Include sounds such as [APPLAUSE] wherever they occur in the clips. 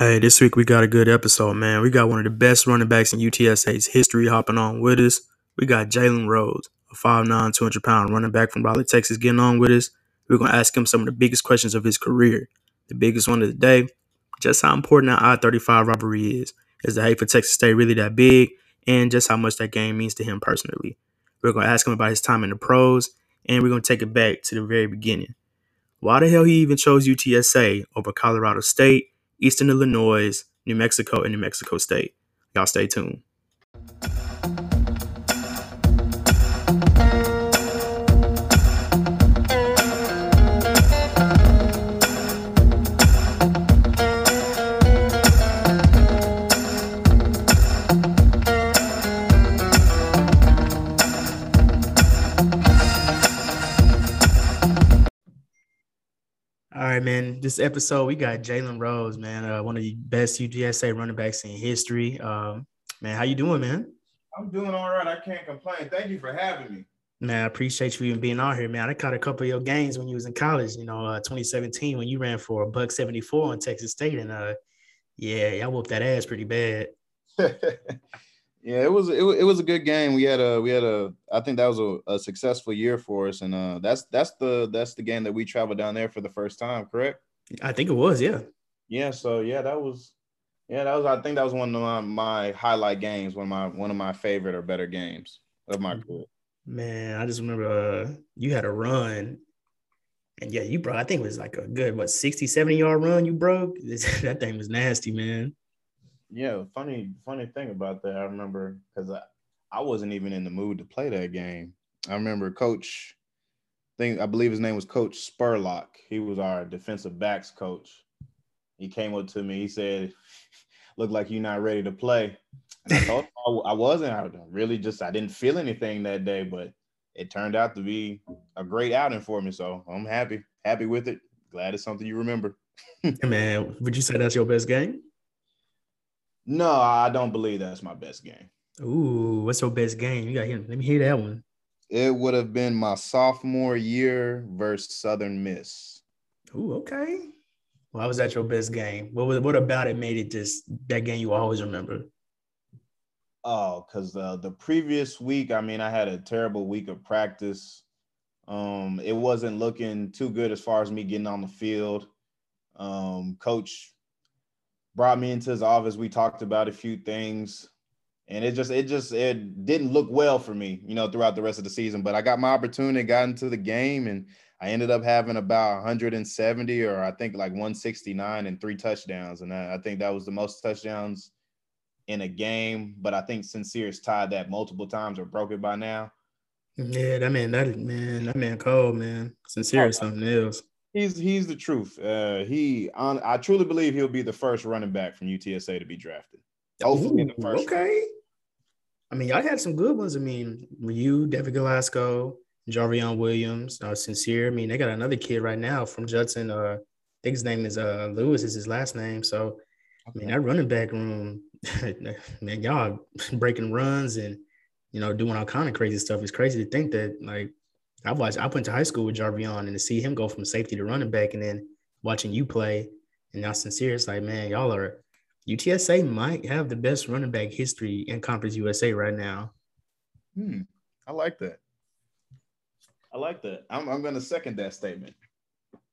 Hey, this week we got a good episode, man. We got one of the best running backs in UTSA's history hopping on with us. We got Jalen Rhodes, a 5'9, 200 pound running back from Rowlett, Texas, getting on with us. We're going to ask him some of the biggest questions of his career. The biggest one of the day just how important that I 35 rivalry is. Is the hate for Texas State really that big? And just how much that game means to him personally. We're going to ask him about his time in the pros, and we're going to take it back to the very beginning. Why the hell he even chose UTSA over Colorado State? Eastern Illinois, New Mexico, and New Mexico State. Y'all stay tuned. Right, man. This episode, we got Jalen Rhodes, man, uh, one of the best UTSA running backs in history. Um, man, how you doing, man? I'm doing all right. I can't complain. Thank you for having me. Man, I appreciate you even being out here, man. I caught a couple of your games when you was in college. You know, uh, 2017 when you ran for a buck 74 on Texas State, and uh, yeah, y'all whooped that ass pretty bad. [LAUGHS] Yeah, it was it, it was a good game. We had a we had a I think that was a, a successful year for us, and uh, that's that's the that's the game that we traveled down there for the first time, correct? I think it was, yeah. Yeah, so yeah, that was yeah, that was I think that was one of my, my highlight games, one of my one of my favorite or better games of my career. Man, I just remember uh, you had a run and yeah, you broke. I think it was like a good what 60, 70 yard run you broke. [LAUGHS] that thing was nasty, man yeah, funny funny thing about that, I remember because I, I wasn't even in the mood to play that game. I remember Coach, thing I believe his name was Coach Spurlock. He was our defensive backs coach. He came up to me. He said, [LAUGHS] "Look like you're not ready to play." And I thought I wasn't. I really just I didn't feel anything that day, but it turned out to be a great outing for me. So I'm happy, happy with it. Glad it's something you remember. [LAUGHS] Man, would you say that's your best game? No, I don't believe that's my best game. Ooh, what's your best game? You got him. Let me hear that one. It would have been my sophomore year versus Southern Miss. Ooh, okay. Why was that your best game? What was what about it made it just that game you always remember? Oh, because uh, the previous week, I mean, I had a terrible week of practice. Um, it wasn't looking too good as far as me getting on the field. Um, coach brought me into his office. We talked about a few things, and it just it just it didn't look well for me, you know, throughout the rest of the season. But I got my opportunity, got into the game, and I ended up having about 170 or I think like 169 and three touchdowns, and I, I think that was the most touchdowns in a game. But I think Sincere's tied that multiple times or broke it by now. Yeah, that man, that man, that man cold, man. Sincere oh, something else. He's he's the truth. Uh, he on, I truly believe he'll be the first running back from UTSA to be drafted. Hopefully, Ooh, the first. Okay. I mean, y'all had some good ones. I mean, you, David Glasgow, Jarveon Williams, uh, Sincere. I mean, they got another kid right now from Judson. Uh, I think his name is uh Lewis is his last name. So, I mean, that running back room, [LAUGHS] man, y'all breaking runs and you know doing all kind of crazy stuff. It's crazy to think that like I watched. I went to high school with Jarveon, and to see him go from safety to running back, and then watching you play, and now sincere, it's like, man, y'all are UTSA might have the best running back history in Conference USA right now. Hmm. I like that. I like that. I'm, I'm going to second that statement.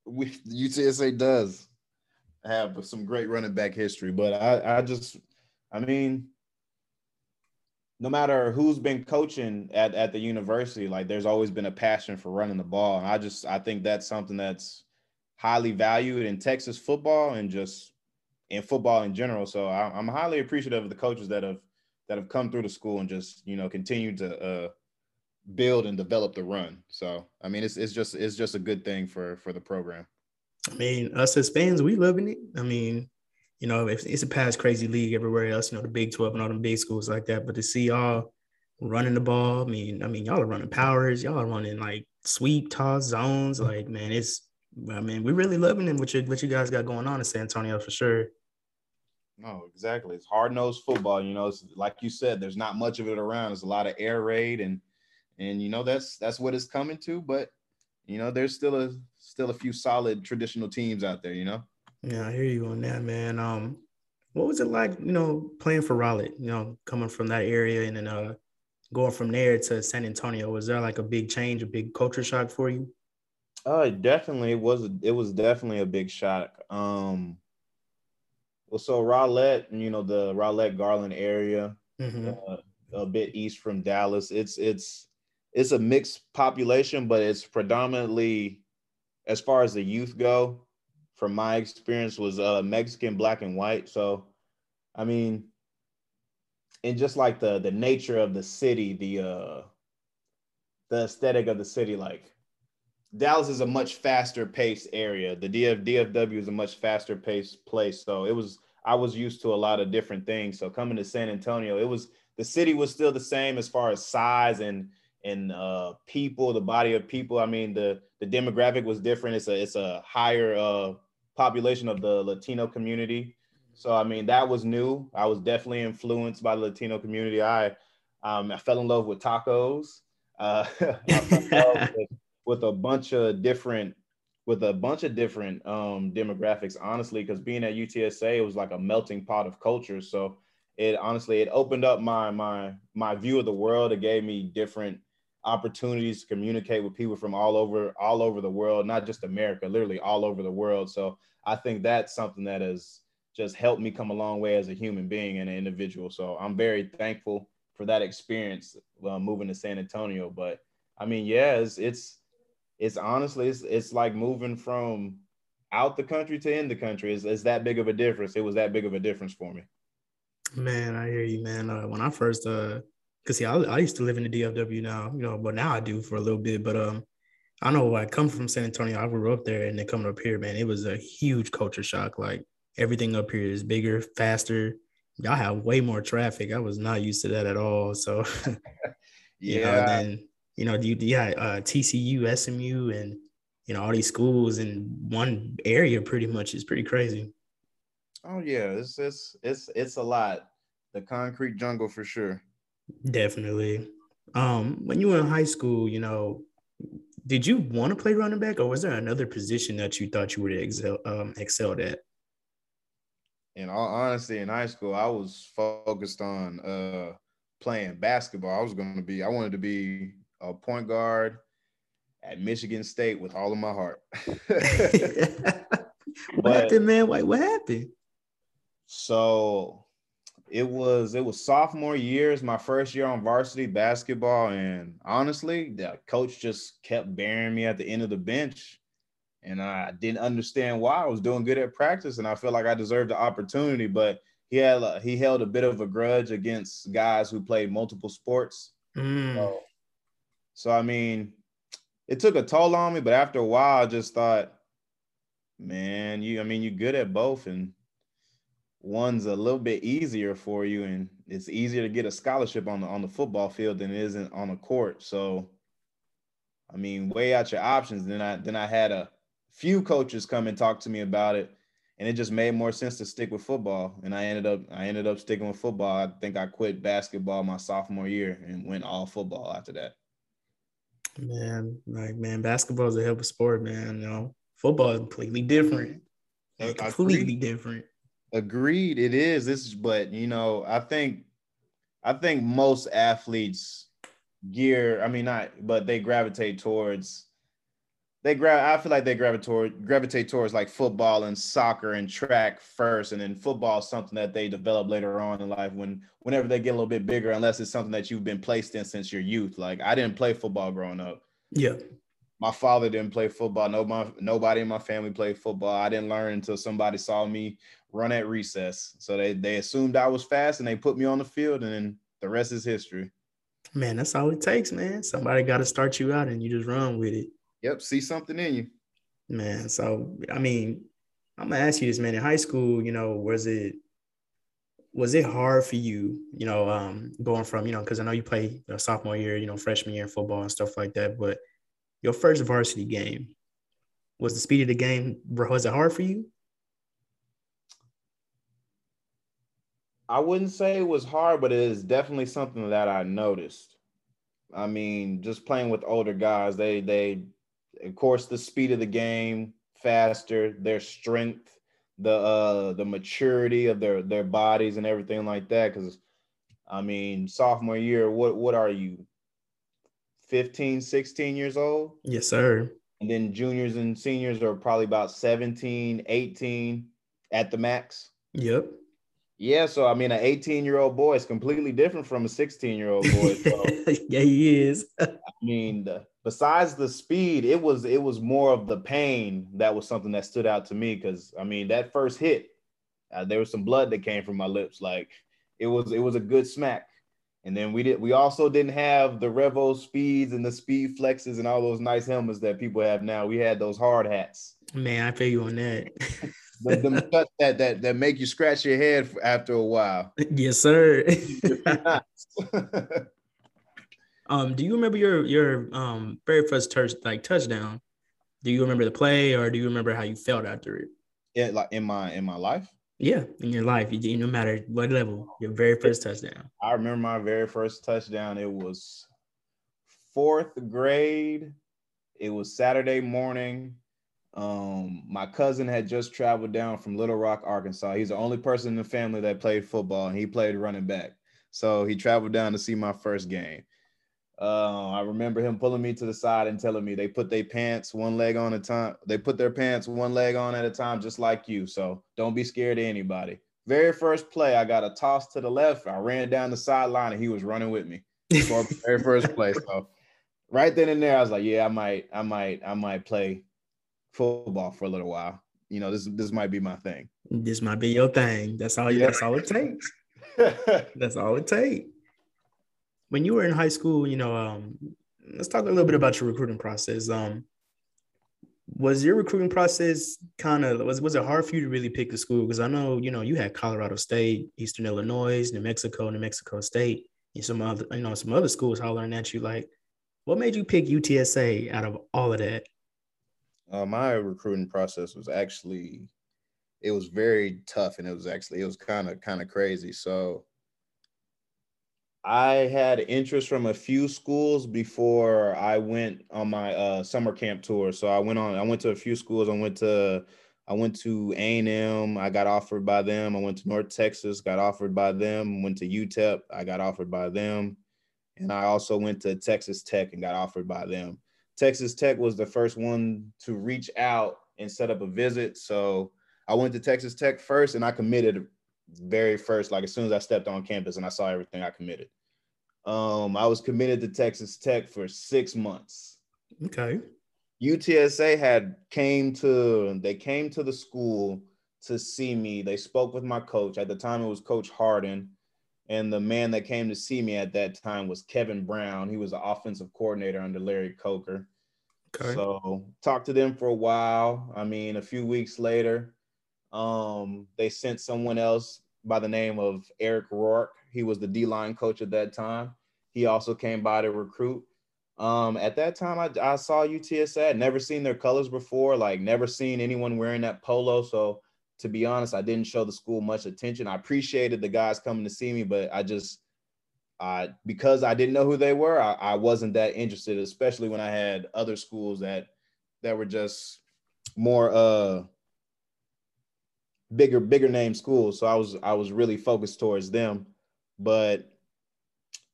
We, UTSA does have some great running back history, but I, I just, I mean, no matter who's been coaching at, at the university, like there's always been a passion for running the ball. And I just I think that's something that's highly valued in Texas football and just in football in general. So I, am highly appreciative of the coaches that have that have come through the school and just you know continue to uh, build and develop the run. So I mean it's it's just it's just a good thing for for the program. I mean, us as fans, we loving it. I mean, you know, if it's a pass crazy league everywhere else, you know, the Big 12 and all them big schools like that. But to see y'all running the ball, I mean, I mean, y'all are running powers, y'all are running like sweep, toss, zones. Like, man, it's I mean, we're really loving it what you what you guys got going on in San Antonio for sure. No, exactly. It's hard nosed football. You know, it's like you said, there's not much of it around. There's a lot of air raid and and you know that's that's what it's coming to. But you know, there's still a still a few solid traditional teams out there. You know. Yeah, I hear you on that, man. Um, What was it like, you know, playing for Rowlett? You know, coming from that area and then uh, going from there to San Antonio. Was there like a big change, a big culture shock for you? Uh, definitely it was. It was definitely a big shock. Um, well, so Rowlett, you know, the Rowlett Garland area, mm-hmm. uh, a bit east from Dallas. It's it's it's a mixed population, but it's predominantly, as far as the youth go, from my experience, was uh, Mexican, black, and white. So, I mean, and just like the the nature of the city, the uh, the aesthetic of the city, like Dallas is a much faster paced area. The DF DFW is a much faster paced place. So it was I was used to a lot of different things. So coming to San Antonio, it was the city was still the same as far as size and and uh, people, the body of people. I mean, the the demographic was different. It's a it's a higher uh, population of the Latino community. So I mean, that was new. I was definitely influenced by the Latino community. I um, I fell in love with tacos. Uh, [LAUGHS] with, with a bunch of different with a bunch of different um, demographics, honestly, because being at UTSA, it was like a melting pot of cultures. So it honestly it opened up my my my view of the world. It gave me different opportunities to communicate with people from all over all over the world, not just America, literally all over the world. So I think that's something that has just helped me come a long way as a human being and an individual. So I'm very thankful for that experience uh, moving to San Antonio. But I mean, yeah, it's, it's it's honestly it's, it's like moving from out the country to in the country. It's, that big of a difference. It was that big of a difference for me. Man, I hear you, man. Uh, when I first, uh, cause see, I, I used to live in the DFW now, you know, but now I do for a little bit. But um, I know I come from San Antonio. I grew up there, and then coming up here, man, it was a huge culture shock. Like everything up here is bigger, faster. Y'all have way more traffic. I was not used to that at all. So, [LAUGHS] yeah. Know, then you know, you, you got uh, TCU, SMU, and you know all these schools in one area. Pretty much is pretty crazy. Oh yeah, it's it's it's it's a lot. The concrete jungle for sure. Definitely. Um, when you were in high school, you know, did you want to play running back, or was there another position that you thought you would excel um, excelled at? In all honesty, in high school, I was focused on uh, playing basketball. I was going to be, I wanted to be a point guard at Michigan State with all of my heart. [LAUGHS] [LAUGHS] what but, happened, man? Wait, what happened? So it was it was sophomore years, my first year on varsity basketball, and honestly, the coach just kept burying me at the end of the bench, and I didn't understand why. I was doing good at practice, and I felt like I deserved the opportunity, but he had he held a bit of a grudge against guys who played multiple sports. Mm. So so I mean, it took a toll on me, but after a while, I just thought, man, you I mean, you're good at both, and one's a little bit easier for you, and it's easier to get a scholarship on the on the football field than it isn't on a court. So I mean, weigh out your options. Then I then I had a few coaches come and talk to me about it, and it just made more sense to stick with football. And I ended up I ended up sticking with football. I think I quit basketball my sophomore year and went all football after that. Man, like man, basketball is a hell of a sport, man. You know, football is completely different. Like, completely different. Agreed, it is. This is, but you know, I think, I think most athletes gear. I mean, not, but they gravitate towards they grab I feel like they gravitate toward, gravitate towards like football and soccer and track first, and then football is something that they develop later on in life when whenever they get a little bit bigger, unless it's something that you've been placed in since your youth. Like I didn't play football growing up. Yeah. My father didn't play football. No, my, nobody in my family played football. I didn't learn until somebody saw me run at recess. So they they assumed I was fast and they put me on the field, and then the rest is history. Man, that's all it takes, man. Somebody got to start you out, and you just run with it. Yep, see something in you. Man, so I mean, I'm gonna ask you this, man. In high school, you know, was it was it hard for you, you know, um, going from, you know, because I know you play you know, sophomore year, you know, freshman year in football and stuff like that, but your first varsity game, was the speed of the game, was it hard for you? I wouldn't say it was hard, but it is definitely something that I noticed. I mean, just playing with older guys, they they of course, the speed of the game, faster, their strength, the uh the maturity of their their bodies and everything like that. Because I mean, sophomore year, what what are you? 15, 16 years old? Yes, sir. And then juniors and seniors are probably about 17, 18 at the max. Yep. Yeah, so I mean, an 18 year old boy is completely different from a 16 year old boy. So, [LAUGHS] yeah, he is. I mean, the, besides the speed, it was it was more of the pain that was something that stood out to me because I mean, that first hit, uh, there was some blood that came from my lips. Like it was it was a good smack. And then we did we also didn't have the Revo speeds and the speed flexes and all those nice helmets that people have now. We had those hard hats. Man, I feel you on that. [LAUGHS] the, them [LAUGHS] cuts that that that make you scratch your head after a while. Yes, sir. [LAUGHS] [LAUGHS] um, do you remember your your um very first touch like touchdown? Do you remember the play or do you remember how you felt after it? Yeah, like in my in my life. Yeah, in your life, you no matter what level, your very first touchdown. I remember my very first touchdown. It was fourth grade. It was Saturday morning. Um, my cousin had just traveled down from Little Rock, Arkansas. He's the only person in the family that played football, and he played running back. So he traveled down to see my first game. Uh, I remember him pulling me to the side and telling me they put their pants one leg on a time. They put their pants one leg on at a time, just like you. So don't be scared of anybody. Very first play, I got a toss to the left. I ran down the sideline and he was running with me for very first play. So [LAUGHS] right then and there, I was like, yeah, I might, I might, I might play football for a little while. You know, this this might be my thing. This might be your thing. That's all. Yeah. That's all it takes. [LAUGHS] that's all it takes. When you were in high school, you know, um, let's talk a little bit about your recruiting process. Um, was your recruiting process kind of was was it hard for you to really pick a school? Because I know you know you had Colorado State, Eastern Illinois, New Mexico, New Mexico State, and some other you know some other schools hollering at you. Like, what made you pick UTSA out of all of that? Uh, my recruiting process was actually it was very tough and it was actually it was kind of kind of crazy. So I had interest from a few schools before I went on my uh, summer camp tour. So I went on I went to a few schools. I went to I went to A&M. I got offered by them. I went to North Texas, got offered by them. Went to UTEP. I got offered by them. And I also went to Texas Tech and got offered by them. Texas Tech was the first one to reach out and set up a visit. So I went to Texas Tech first and I committed very first, like as soon as I stepped on campus and I saw everything, I committed. Um, I was committed to Texas Tech for six months. Okay. UTSA had came to they came to the school to see me. They spoke with my coach. At the time, it was Coach Harden. And the man that came to see me at that time was Kevin Brown. He was the offensive coordinator under Larry Coker. Okay. So talked to them for a while. I mean, a few weeks later, um, they sent someone else by the name of Eric Rourke. He was the D line coach at that time. He also came by to recruit. Um, at that time, I, I saw UTSA. I'd never seen their colors before, like never seen anyone wearing that polo. So to be honest, I didn't show the school much attention. I appreciated the guys coming to see me, but I just uh, because I didn't know who they were, I, I, wasn't that interested, especially when I had other schools that that were just more uh bigger bigger name schools. So I was I was really focused towards them. But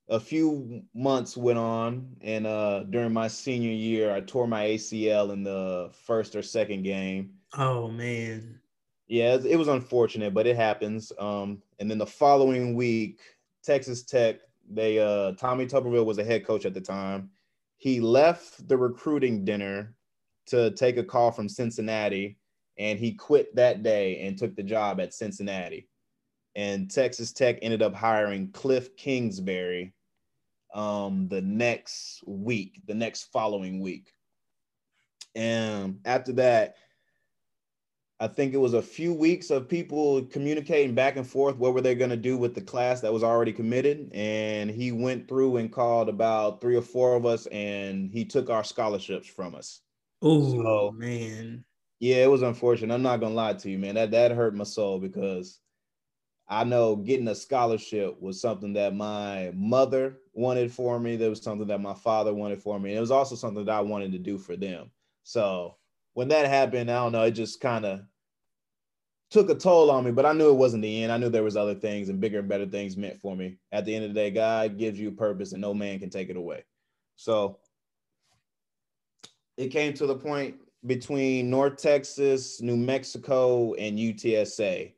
a few months went on, and uh, during my senior year, I tore my ACL in the first or second game. Oh man! Yeah, it was unfortunate, but it happens. Um, and then the following week, Texas Tech they uh Tommy Tuberville was a head coach at the time. He left the recruiting dinner to take a call from Cincinnati and he quit that day and took the job at Cincinnati. And Texas Tech ended up hiring Cliff Kingsbury um, the next week, the next following week. And after that, I think it was a few weeks of people communicating back and forth what were they going to do with the class that was already committed. And he went through and called about three or four of us, and he took our scholarships from us. Oh so, man, yeah, it was unfortunate. I'm not gonna lie to you, man. That that hurt my soul because I know getting a scholarship was something that my mother wanted for me. There was something that my father wanted for me. And it was also something that I wanted to do for them. So when that happened, I don't know, it just kind of took a toll on me, but I knew it wasn't the end. I knew there was other things and bigger and better things meant for me. At the end of the day, God gives you purpose and no man can take it away. So it came to the point between North Texas, New Mexico, and UTSA.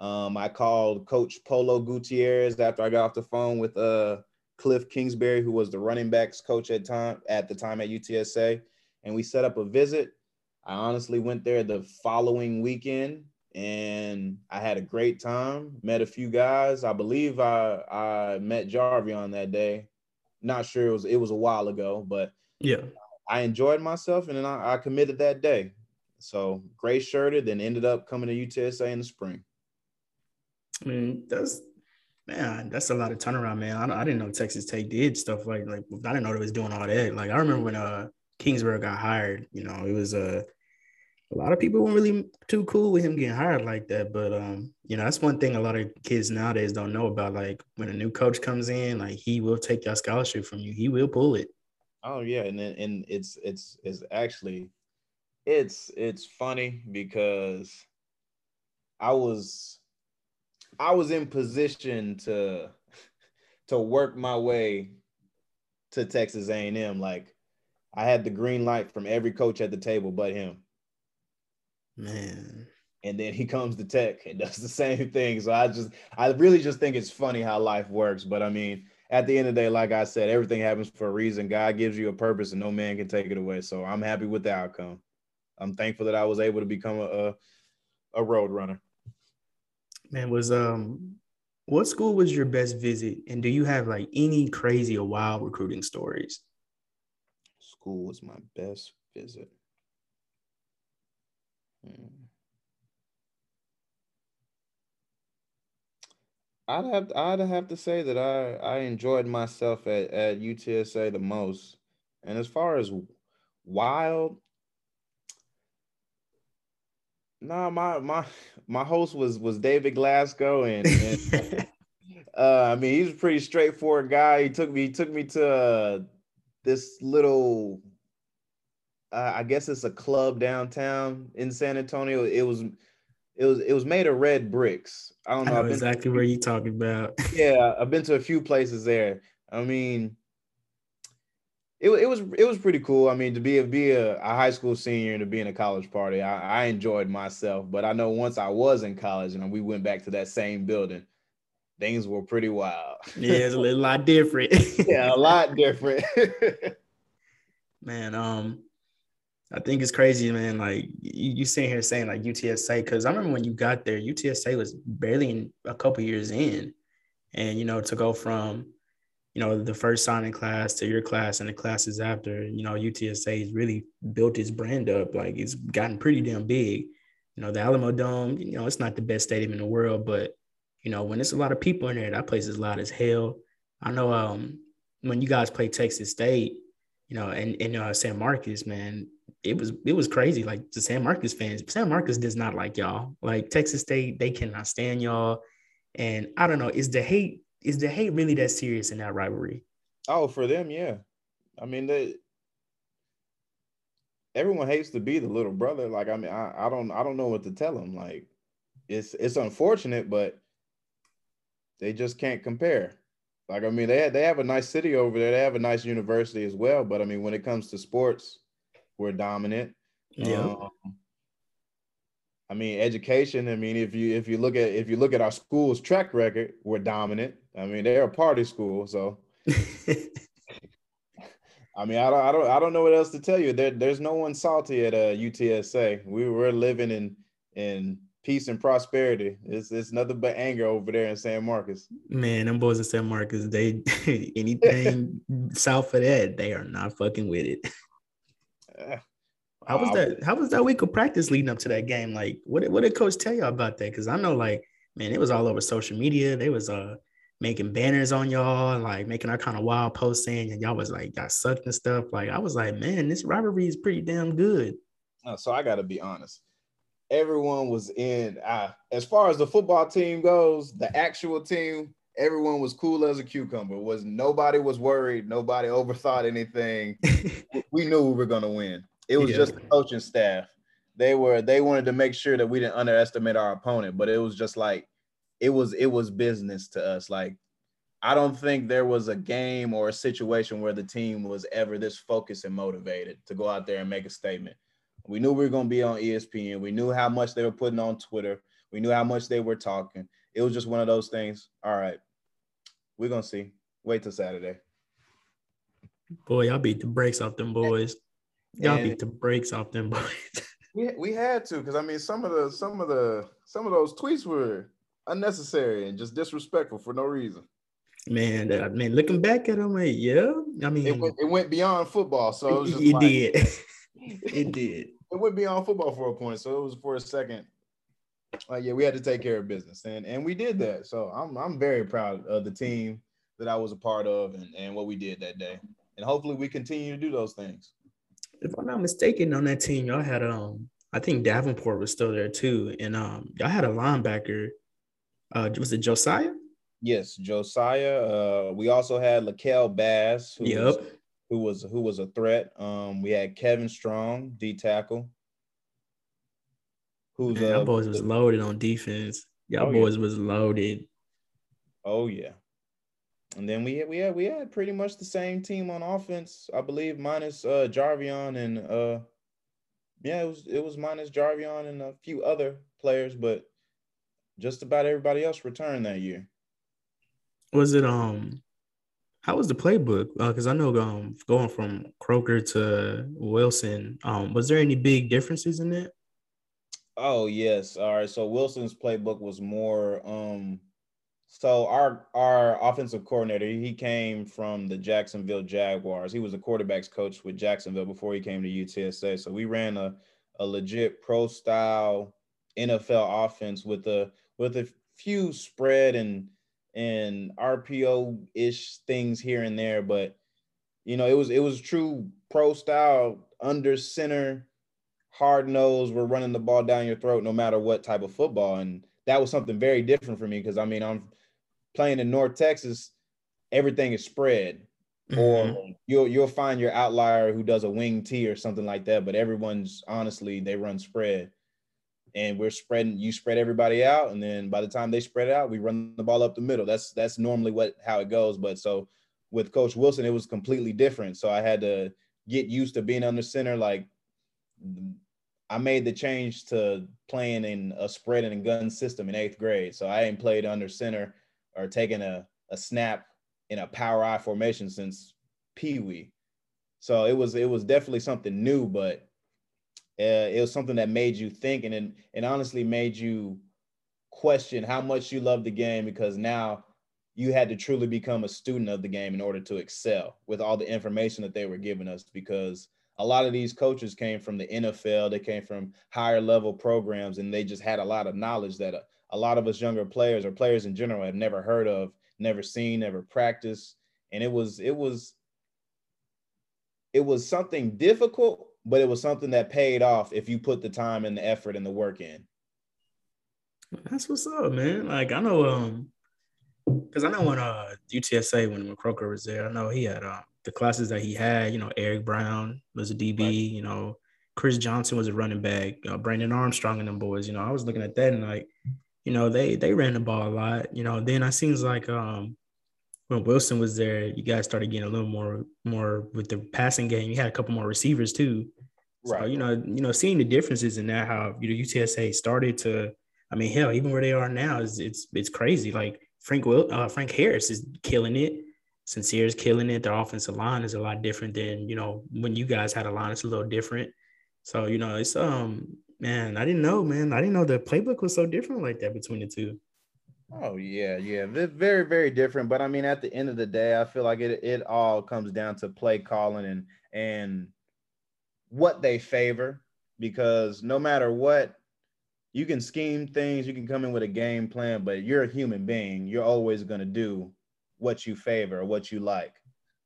Um, I called Coach Polo Gutierrez after I got off the phone with uh, Cliff Kingsbury, who was the running backs coach at time at the time at UTSA, and we set up a visit. I honestly went there the following weekend and I had a great time. Met a few guys. I believe I I met Jarveon that day. Not sure it was it was a while ago, but yeah, I enjoyed myself and then I, I committed that day. So gray shirted, then ended up coming to UTSA in the spring. I mean, that's man, that's a lot of turnaround, man. I, I didn't know Texas Tech did stuff like like I didn't know they was doing all that. Like I remember when uh Kingsbury got hired, you know, it was a uh, a lot of people weren't really too cool with him getting hired like that. But um, you know, that's one thing a lot of kids nowadays don't know about. Like when a new coach comes in, like he will take your scholarship from you. He will pull it. Oh yeah, and and it's it's it's actually it's it's funny because I was I was in position to to work my way to Texas A&M like I had the green light from every coach at the table but him. Man. And then he comes to tech and [LAUGHS] does the same thing. So I just, I really just think it's funny how life works. But I mean, at the end of the day, like I said, everything happens for a reason. God gives you a purpose and no man can take it away. So I'm happy with the outcome. I'm thankful that I was able to become a, a, a road runner. Man, was um what school was your best visit? And do you have like any crazy or wild recruiting stories? School was my best visit. Hmm. I'd have to, I'd have to say that I I enjoyed myself at at UTSA the most. And as far as wild, nah, my my my host was was David Glasgow, and, and [LAUGHS] uh, I mean he's a pretty straightforward guy. He took me he took me to uh, this little uh, I guess it's a club downtown in San Antonio. It was it was it was made of red bricks. I don't know, I know exactly where you're talking about. [LAUGHS] yeah, I've been to a few places there. I mean, it, it was it was pretty cool. I mean, to be a be a, a high school senior and to be in a college party, I, I enjoyed myself. But I know once I was in college and we went back to that same building, things were pretty wild. yeah, it's a little lot different. [LAUGHS] yeah, a lot different. [LAUGHS] Man, um, I think it's crazy, man. Like you, you sitting here saying like UTSA, because I remember when you got there, UTSA was barely in a couple years in, and you know to go from, you know, the first signing class to your class and the classes after, you know, UTSA has really built its brand up. Like it's gotten pretty damn big. You know, the Alamodome, you know, it's not the best stadium in the world, but you know, when it's a lot of people in there, that place is loud as hell. I know um when you guys play Texas State, you know, and in uh, San Marcos, man, it was it was crazy. Like the San Marcos fans, San Marcos does not like y'all. Like Texas State, they cannot stand y'all. And I don't know, is the hate is the hate really that serious in that rivalry? Oh, for them, yeah. I mean, they everyone hates to be the little brother. Like, I mean, I, I don't I don't know what to tell them. Like, it's it's unfortunate, but they just can't compare. Like, I mean, they have, they have a nice city over there. They have a nice university as well. But I mean, when it comes to sports, we're dominant. Yeah. Um, I mean, education. I mean, if you if you look at if you look at our school's track record, we're dominant. I mean, they're a party school, so. [LAUGHS] I mean, I don't, I don't, I don't know what else to tell you. There, there's no one salty at uh, UTSA. We were living in in peace and prosperity. It's it's nothing but anger over there in San Marcos. Man, them boys in San Marcos, they [LAUGHS] anything [LAUGHS] south of that, they are not fucking with it. How was that? How was that week of practice leading up to that game? Like, what what did coach tell y'all about that? Because I know, like, man, it was all over social media. They was uh making banners on y'all, like making our kind of wild posts saying and y'all was like got sucked and stuff. Like, I was like, man, this rivalry is pretty damn good. so I got to be honest. Everyone was in. Uh, as far as the football team goes, the actual team, everyone was cool as a cucumber. Was nobody was worried. Nobody overthought anything. [LAUGHS] we knew we were gonna win. It was yeah. just the coaching staff. they were they wanted to make sure that we didn't underestimate our opponent, but it was just like it was it was business to us. Like I don't think there was a game or a situation where the team was ever this focused and motivated to go out there and make a statement. We knew we were going to be on ESPN. We knew how much they were putting on Twitter. We knew how much they were talking. It was just one of those things. All right, we're gonna see. Wait till Saturday. Boy, y'all beat the brakes off them boys. Y'all And- beat the brakes off them boys. [LAUGHS] We, we had to because I mean some of the some of the some of those tweets were unnecessary and just disrespectful for no reason. man, uh, that, mean, looking back at them, like, yeah. I mean, It went, it went beyond football, so it was [LAUGHS] just it like, did. [LAUGHS] it did. It would be on football for a point. So it was for a second. Like yeah, we had to take care of business, and and we did that. So I'm I'm very proud of the team that I was a part of and, and what we did that day. And hopefully we continue to do those things. If I'm not mistaken, on that team, y'all had um, I think Davenport was still there too, and um, y'all had a linebacker. Uh, was it Josiah? Yes, Josiah. Uh, we also had Lakel Bass, who Yep. Who was who was a threat. Um, we had Kevin Strong, D tackle, who's Man, uh, y'all boys was loaded on defense. Y'all Oh, yeah. boys was loaded. Oh yeah. And then we had, we had we had pretty much the same team on offense, I believe, minus uh Jarveon and uh yeah, it was it was minus Jarveon and a few other players, but just about everybody else returned that year. Was it um? How was the playbook? Because I know um, going from Coker to Wilson, um, was there any big differences in that? Oh yes. All right. So Wilson's playbook was more um so our our offensive coordinator, he came from the Jacksonville Jaguars. He was a quarterbacks coach with Jacksonville before he came to UTSA. So we ran a a legit pro style NFL offense with a with a few spread and and RPO ish things here and there, but you know, it was it was true pro style under center hard nosed, we're running the ball down your throat no matter what type of football. And that was something very different for me because I mean, I'm playing in North Texas, everything is spread. Mhm. Or you'll you'll find your outlier who does a wing T or something like that, but everyone's honestly they run spread. And we're spreading, you spread everybody out, and then by the time they spread out, we run the ball up the middle. That's that's normally what how it goes. But so with Coach Wilson, it was completely different. So I had to get used to being under center. Like I made the change to playing in a spread and gun system in eighth grade. So I ain't played under center or taken a, a snap in a power I formation since Pee Wee. So it was it was definitely something new, but uh, it was something that made you think and and honestly made you question how much you love the game because now you had to truly become a student of the game in order to excel with all the information that they were giving us because a lot of these coaches came from the NFL, they came from higher level programs, and they just had a lot of knowledge that a, a lot of us younger players or players in general have never heard of, never seen, never practiced. And it was, it was, it was something difficult, but it was something that paid off if you put the time and the effort and the work in. That's what's up, man. Like I know, um, because I know when uh UTSA when when Coker was there, I know he had uh, the classes that he had. You know, Eric Brown was a DB. Right. You know, Chris Johnson was a running back. You know, Brandon Armstrong and them boys. You know, I was looking at that and like, you know, they they ran the ball a lot. You know, then I seems like um when Wilson was there, you guys started getting a little more more with the passing game. You had a couple more receivers too. So you know, you know, seeing the differences in that, how you know UTSA started to, I mean, hell, even where they are now is it's it's crazy. Like Frank Will, uh, Frank Harris is killing it. Sincere is killing it. Their offensive line is a lot different than you know when you guys had a line. It's a little different. So you know, it's um, man, I didn't know, man, I didn't know the playbook was so different like that between the two. Oh yeah, yeah, very, very different. But I mean, at the end of the day, I feel like it it all comes down to play calling and and what they favor. Because no matter what, you can scheme things, you can come in with a game plan, but you're a human being. You're always gonna do what you favor or what you like.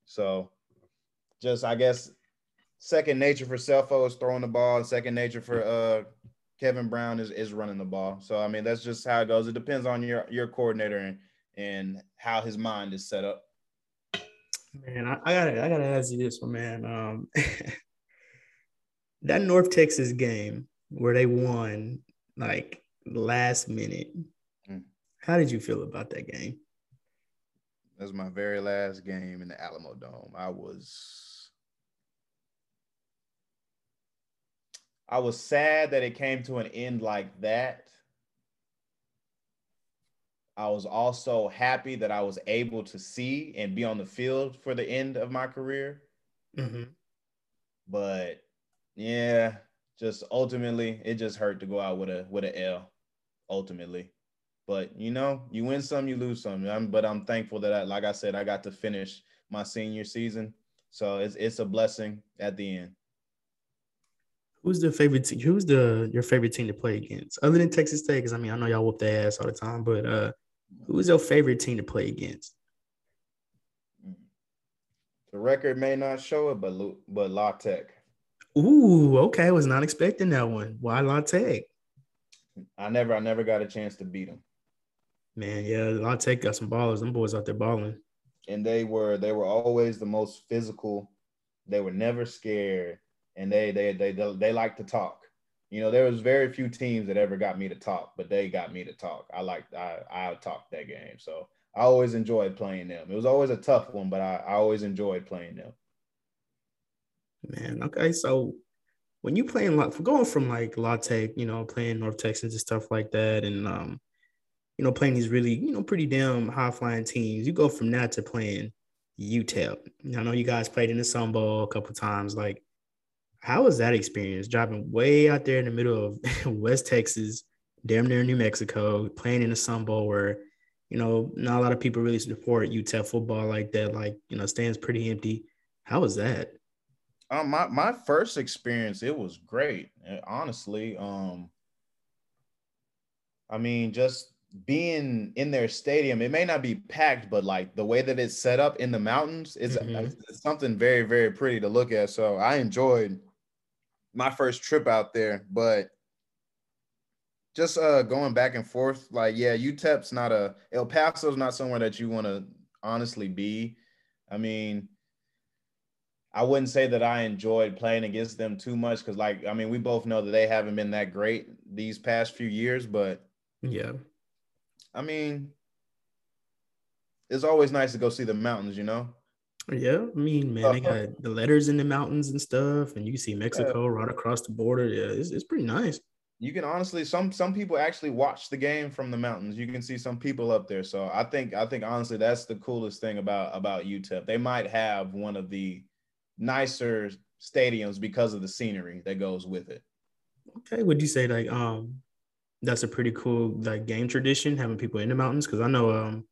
So, just I guess second nature for Scelfo is throwing the ball, second nature for uh Kevin Brown is is running the ball. So I mean that's just how it goes. It depends on your your coordinator and and how his mind is set up. Man, I, I gotta I gotta ask you this one, man. Um, [LAUGHS] that North Texas game, where they won like last minute. Mm. How did you feel about that game? That was my very last game in the Alamodome. I was I was sad that it came to an end like that. I was also happy that I was able to see and be on the field for the end of my career. Mm-hmm. But yeah, just ultimately, it just hurt to go out with a with a L. Ultimately, but you know, you win some, you lose some. I'm, but I'm thankful that, I, like I said, I got to finish my senior season, so it's it's a blessing at the end. Who's the favorite? Te- who's the your favorite team to play against, other than Texas State? Because I mean, I know y'all whoop their ass all the time, but uh, who's your favorite team to play against? The record may not show it, but but La Tech. Ooh, okay, I was not expecting that one. Why La Tech? I never I never got a chance to beat them, Man, yeah, La Tech got some ballers. Them boys out there balling. and they were they were always the most physical. They were never scared, and they they they they, they like to talk. You know, there was very few teams that ever got me to talk, but they got me to talk. I like I I talked that game, so I always enjoyed playing them. It was always a tough one, but I, I always enjoyed playing them. Man, okay, so when you playing like going from like La Tech, you know, playing North Texans and stuff like that, and um, you know, playing these really, you know, pretty damn high flying teams, you go from that to playing UTEP. I know you guys played in the Sun Bowl a couple times. Like, how was that experience? Driving way out there in the middle of [LAUGHS] West Texas, damn near New Mexico, playing in the Sun Bowl where, you know, not a lot of people really support UTEP football like that. Like, you know, stands pretty empty. How was that? Um, my my first experience, it was great. eh, Honestly, um, I mean, just being in their stadium, it may not be packed, but like the way that it's set up in the mountains, it's, Mhm. it's something very very pretty to look at. So I enjoyed my first trip out there, but just uh going back and forth, like yeah, UTEP's not a El Paso's not somewhere that you want to honestly be. I mean, I wouldn't say that I enjoyed playing against them too much because, like, I mean, we both know that they haven't been that great these past few years. But Yeah. I mean, it's always nice to go see the mountains, you know. Yeah, I mean, man, they got the letters in the mountains and stuff, and you see Mexico right across the border. Yeah, it's, it's pretty nice. You can honestly, some some people actually watch the game from the mountains. You can see some people up there. So I think I think honestly, that's the coolest thing about about UTEP. They might have one of the nicer stadiums because of the scenery that goes with it. Okay, would you say like um that's a pretty cool like game tradition having people in the mountains? Because I know um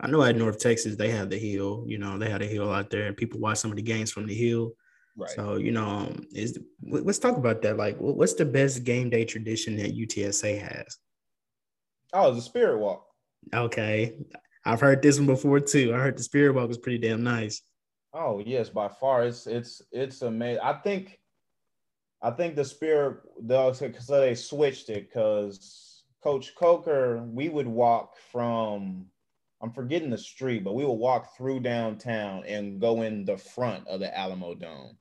I know at North Texas they have the hill. You know, they had a hill out there, and people watch some of the games from the hill. Right. So you know, um, is let- let's talk about that. Like, what's the best game day tradition that UTSA has? oh, a spirit walk. Okay, I've heard this one before too. I heard the Spirit Walk was pretty damn nice. Oh yes, by far. It's it's it's amazing. I think I think the spirit though so they switched it because Coach Coker, we would walk from I'm forgetting the street, but we would walk through downtown and go in the front of the Alamodome.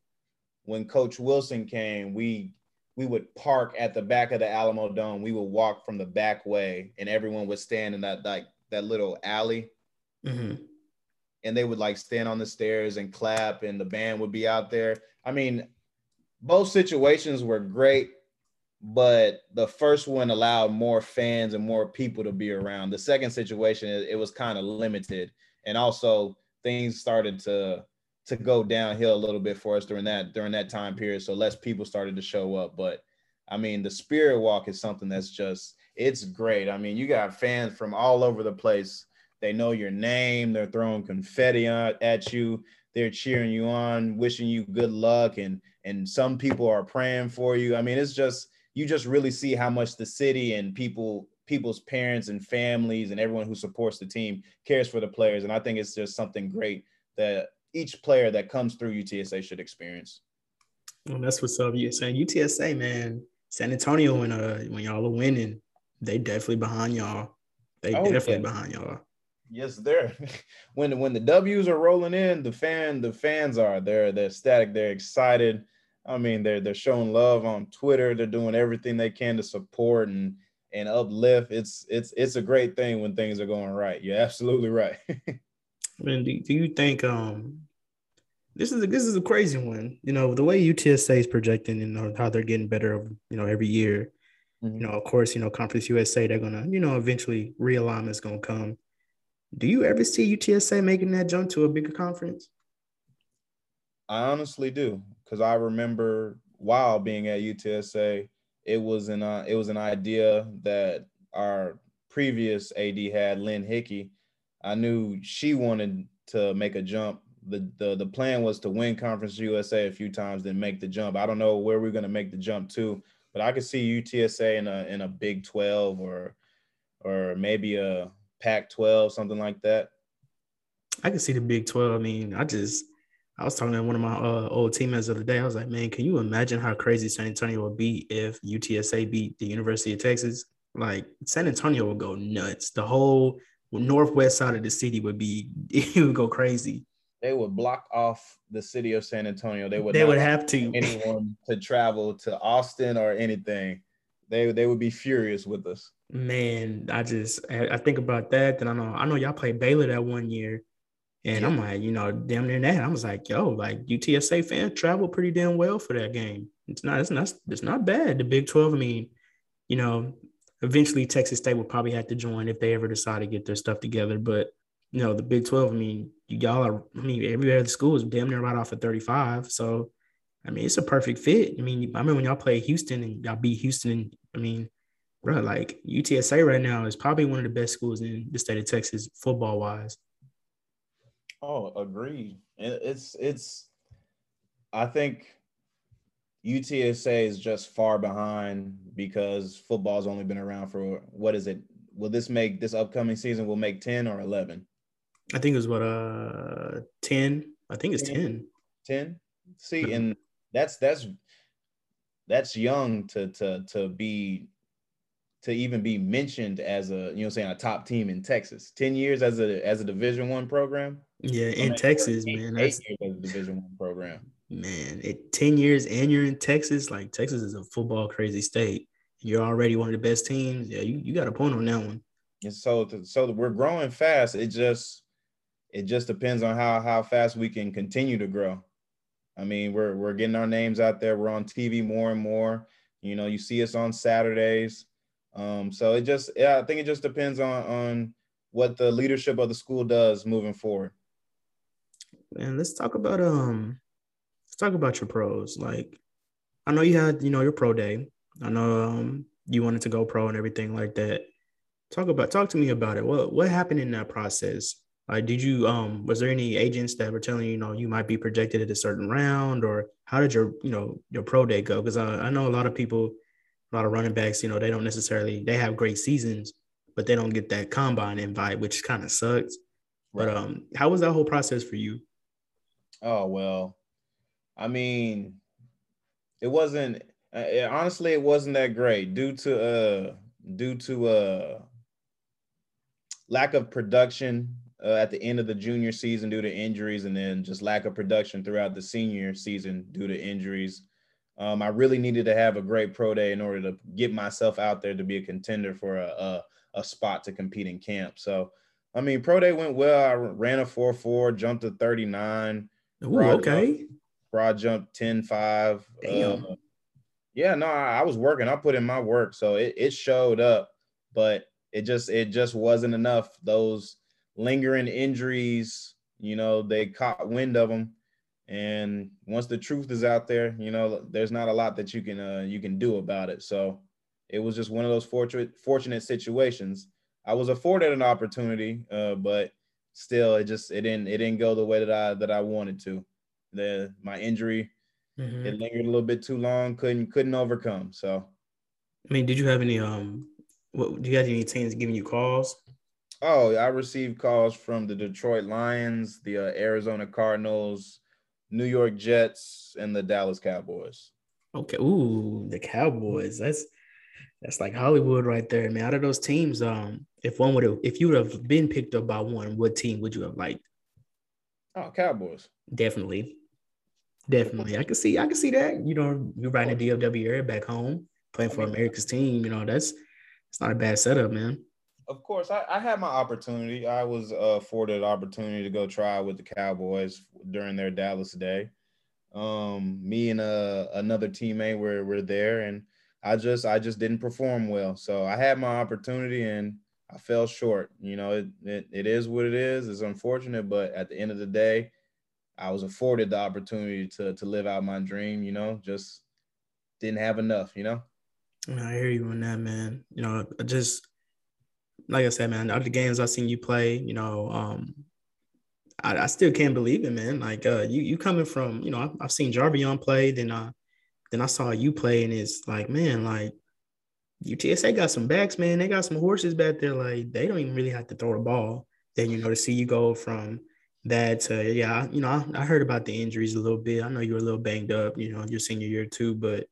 When Coach Wilson came, we we would park at the back of the Alamodome. We would walk from the back way, and everyone would stand in that like that little alley hmm and they would like stand on the stairs and clap and the band would be out there. I mean, both situations were great, but the first one allowed more fans and more people to be around. The second situation, it, was kind of limited, and also things started to to go downhill a little bit for us during that during that time period. So less people started to show up. But I mean, the Spirit Walk is something that's just it's great. I mean, you got fans from all over the place. They know your name. They're throwing confetti at you. They're cheering you on, wishing you good luck, and and some people are praying for you. I mean, it's just you just really see how much the city and people people's parents and families and everyone who supports the team cares for the players. And I think it's just something great that each player that comes through UTSA should experience. Well, that's what's up. Saying UTSA, man. San Antonio, when uh when y'all are winning, they definitely behind y'all. They Oh, definitely yeah. behind y'all. Yes, they're [LAUGHS] when when the W's are rolling in, the fan the fans are they're they're ecstatic, they're excited. I mean, they're they're showing love on Twitter. They're doing everything they can to support and and uplift. It's it's it's a great thing when things are going right. You're absolutely right. [LAUGHS] I mean, do, do you think um this is a, this is a crazy one? You know, the way UTSA is projecting and you know, how they're getting better, you know, every year. Mm-hmm. You know, of course, you know, Conference USA, they're gonna, you know, eventually realignment's gonna come. Do you ever see UTSA making that jump to a bigger conference? I honestly do, because I remember while being at UTSA, it was an uh, it was an idea that our previous AD had, Lynn Hickey. I knew she wanted to make a jump. The, the the plan was to win Conference USA a few times, then make the jump. I don't know where we're going to make the jump to, but I could see UTSA in a in a Big 12 or or maybe a Pac 12, something like that. I can see the Big 12. I mean, I just I was talking to one of my uh, old teammates the other day. I was like, man, can you imagine how crazy San Antonio would be if UTSA beat the University of Texas? Like San Antonio would go nuts. The whole northwest side of the city would be [LAUGHS] it would go crazy. They would block off the city of San Antonio. They would they would have to anyone [LAUGHS] to travel to Austin or anything. They they would be furious with us. Man, I just I think about that. Then I know I know y'all played Baylor that one year and yeah. I'm like, you know, damn near that. I was like, yo, like UTSA fans travel pretty damn well for that game. It's not, it's not, it's not bad. The Big 12, I mean, you know, eventually Texas State will probably have to join if they ever decide to get their stuff together. But you know, the Big 12, I mean, y'all are, I mean, every other school is damn near right off of 35. So I mean, it's a perfect fit. I mean, I remember when y'all played Houston and y'all beat Houston. And, I mean, bro, like UTSA right now is probably one of the best schools in the state of Texas football wise. Oh, agreed. It's it's. I think UTSA is just far behind because football's only been around for what is it? Will this make this upcoming season? Will make ten or eleven? I think it was what uh ten. I think it's 10. 10. See, mm-hmm. and that's that's that's young to to to be to even be mentioned as a you know saying a top team in Texas. 10 years as a as a division one program. Yeah, in Texas, eight, man. That's eight years as a division one program. Man, it 10 years and you're in Texas. Like Texas is a football crazy state. You're already one of the best teams. Yeah, you, you got a point on that one. And so so we're growing fast. It just it just depends on how how fast we can continue to grow. I mean, we're we're getting our names out there. We're on TV more and more. You know, you see us on Saturdays. Um, so it just, yeah, I think it just depends on on what the leadership of the school does moving forward. And let's talk about um, let's talk about your pros. Like, I know you had, you know, your pro day. I know um, you wanted to go pro and everything like that. Talk about, talk to me about it. What what happened in that process? Like, did you um, was there any agents that were telling you, you know, you might be projected at a certain round, or how did your, you know, your pro day go? Because I, I know a lot of people a lot of running backs, you know, they don't necessarily they have great seasons, but they don't get that combine invite, which kind of sucks. Right. But um, how was that whole process for you? Oh well, I mean, it wasn't. Uh, honestly, it wasn't that great due to uh due to uh lack of production uh, at the end of the junior season due to injuries, and then just lack of production throughout the senior season due to injuries. Um, I really needed to have a great pro day in order to get myself out there to be a contender for a, a, a spot to compete in camp. So, I mean, pro day went well. I ran a 4 4, jumped to 39. Ooh, okay. Jumped, broad jump 10 5. Damn. Uh, yeah, no, I, I, was working. I put in my work. So it, it showed up, but it just it just wasn't enough. Those lingering injuries, you know, they caught wind of them and once the truth is out there you know there's not a lot that you can uh, you can do about it so it was just one of those fortunate fortunate situations i was afforded an opportunity uh, but still it just it didn't it didn't go the way that i that i wanted to the my injury mm-hmm. it lingered a little bit too long couldn't couldn't overcome so i mean did you have any um what do you have any teams giving you calls oh i received calls from the detroit lions the uh, arizona cardinals New York Jets, and the Dallas Cowboys. Okay. Ooh, the Cowboys. That's that's like Hollywood right there, man. Out of those teams, um, if one would have, if you would have been picked up by one, what team would you have liked? Oh, Cowboys. Definitely. Definitely, I can see. I can see that. You know, you're riding a DFW area back home, playing for America's team. You know, that's it's not a bad setup, man. Of course, I, I had my opportunity. I was uh, afforded an opportunity to go try with the Cowboys during their Dallas day. Um, me and uh, another teammate were were there, and I just I just didn't perform well. So I had my opportunity, and I fell short. You know, it, it, it is what it is. It's unfortunate, but at the end of the day, I was afforded the opportunity to to live out my dream. You know, just didn't have enough. You know. I hear you on that, man. You know, just like I said, man, the games I've seen you play, you know, um, I, I still can't believe it, man. Like uh, you you coming from, you know, I've, I've seen Jarveon play, then uh, then I saw you play, and it's like, man, like UTSA got some backs, man. They got some horses back there. Like they don't even really have to throw the ball. Then you know to see you go from that to yeah, you know I, I, heard about the injuries a little bit. I know you were a little banged up, you know, your senior year too, but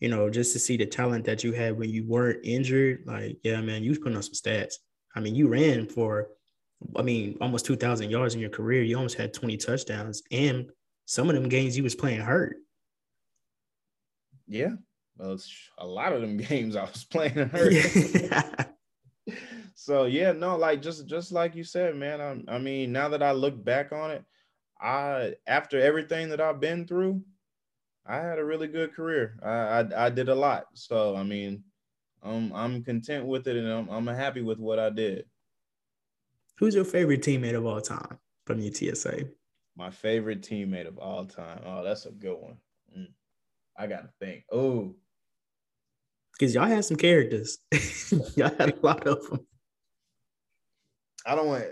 you know just to see the talent that you had when you weren't injured, like yeah, man, you was putting on some stats. I mean, you ran for, I mean, almost two thousand yards in your career. You almost had twenty touchdowns, and some of them games you was playing hurt. Yeah, well, a lot of them [LAUGHS] games I was playing hurt. [LAUGHS] so yeah, no, like just just like you said, man. I, I mean, now that I look back on it, I after everything that I've been through, I had a really good career. I I, I did a lot. So I mean, I'm I'm content with it, and I'm I'm happy with what I did. Who's your favorite teammate of all time from UTSA? My favorite teammate of all time. Oh, that's a good one. I gotta think. Oh, because y'all had some characters. [LAUGHS] y'all had a lot of them. I don't want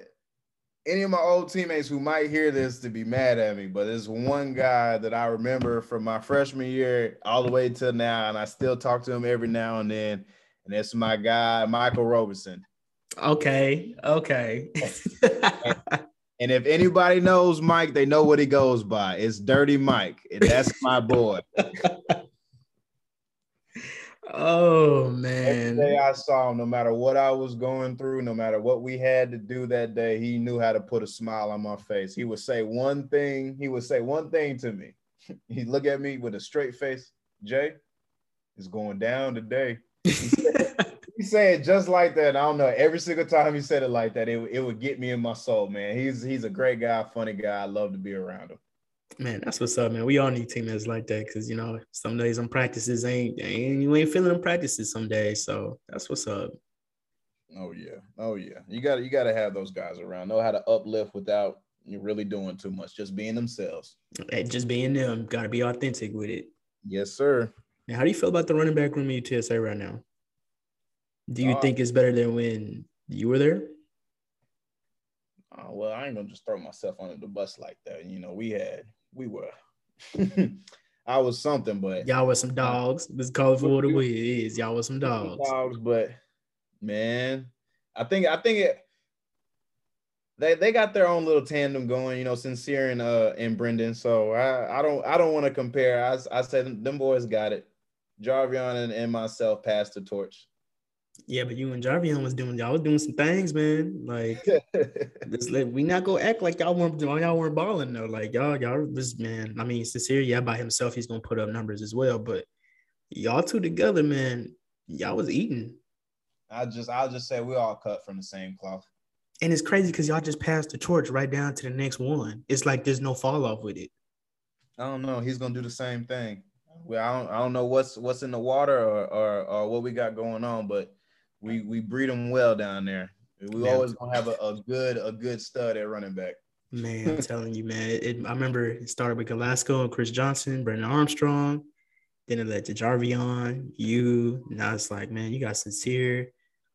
any of my old teammates who might hear this to be mad at me, but there's one guy that I remember from my freshman year all the way till now, and I still talk to him every now and then. And that's my guy, Michael Robinson. Okay. Okay. [LAUGHS] [LAUGHS] and, if anybody knows Mike, they know what he goes by. It's Dirty Mike, and that's my boy. [LAUGHS] Oh man. Every day I saw him, no matter what I was going through, no matter what we had to do that day, he knew how to put a smile on my face. He would say one thing, he would say one thing to me. [LAUGHS] He'd look at me with a straight face, Jay, it's going down today. He said, it just like that. I don't know. Every single time he said it like that, it, it would get me in my soul, man. He's he's a great guy, funny guy. I love to be around him. Man, that's what's up, man. We all need teammates like that because you know some days on practices ain't, ain't you ain't feeling practices some days. So that's what's up. Oh yeah, oh yeah. You got to you got to have those guys around. Know how to uplift without you really doing too much. Just being themselves. Hey, just being them. Got to be authentic with it. Yes, sir. Now, how do you feel about the running back room at UTSA right now? Do you uh, think it's better than when you were there? Uh, well, I ain't gonna just throw myself under the bus like that. You know, we had we were. [LAUGHS] I was something, but y'all was some dogs. Let's call it for what it is. Y'all was some dogs. Dogs, but man, I think I think it. They, they got their own little tandem going, you know, sincere and uh and Brendan. So I, I don't I don't want to compare. I I said them boys got it. Jarveon and, and myself passed the torch. Yeah, but you and Jarveon was doing y'all was doing some things, man. Like, [LAUGHS] this, like we not gonna act like y'all weren't y'all weren't balling though. Like y'all y'all was man. I mean, sincere, yeah, by himself he's gonna put up numbers as well. But y'all two together, man, y'all was eating. I just I'll just say we all cut from the same cloth. And it's crazy because y'all just passed the torch right down to the next one. It's like there's no fall off with it. I don't know. He's gonna do the same thing. Well, I don't I don't know what's what's in the water or or, or what we got going on, but we we breed them well down there. We man. always gonna have a, a, good a good stud at running back. Man, I'm telling you, man. It, I remember it started with Glasgow and Chris Johnson, Brandon Armstrong. Then it led to Jarveon, you. Now it's like, man, you got sincere.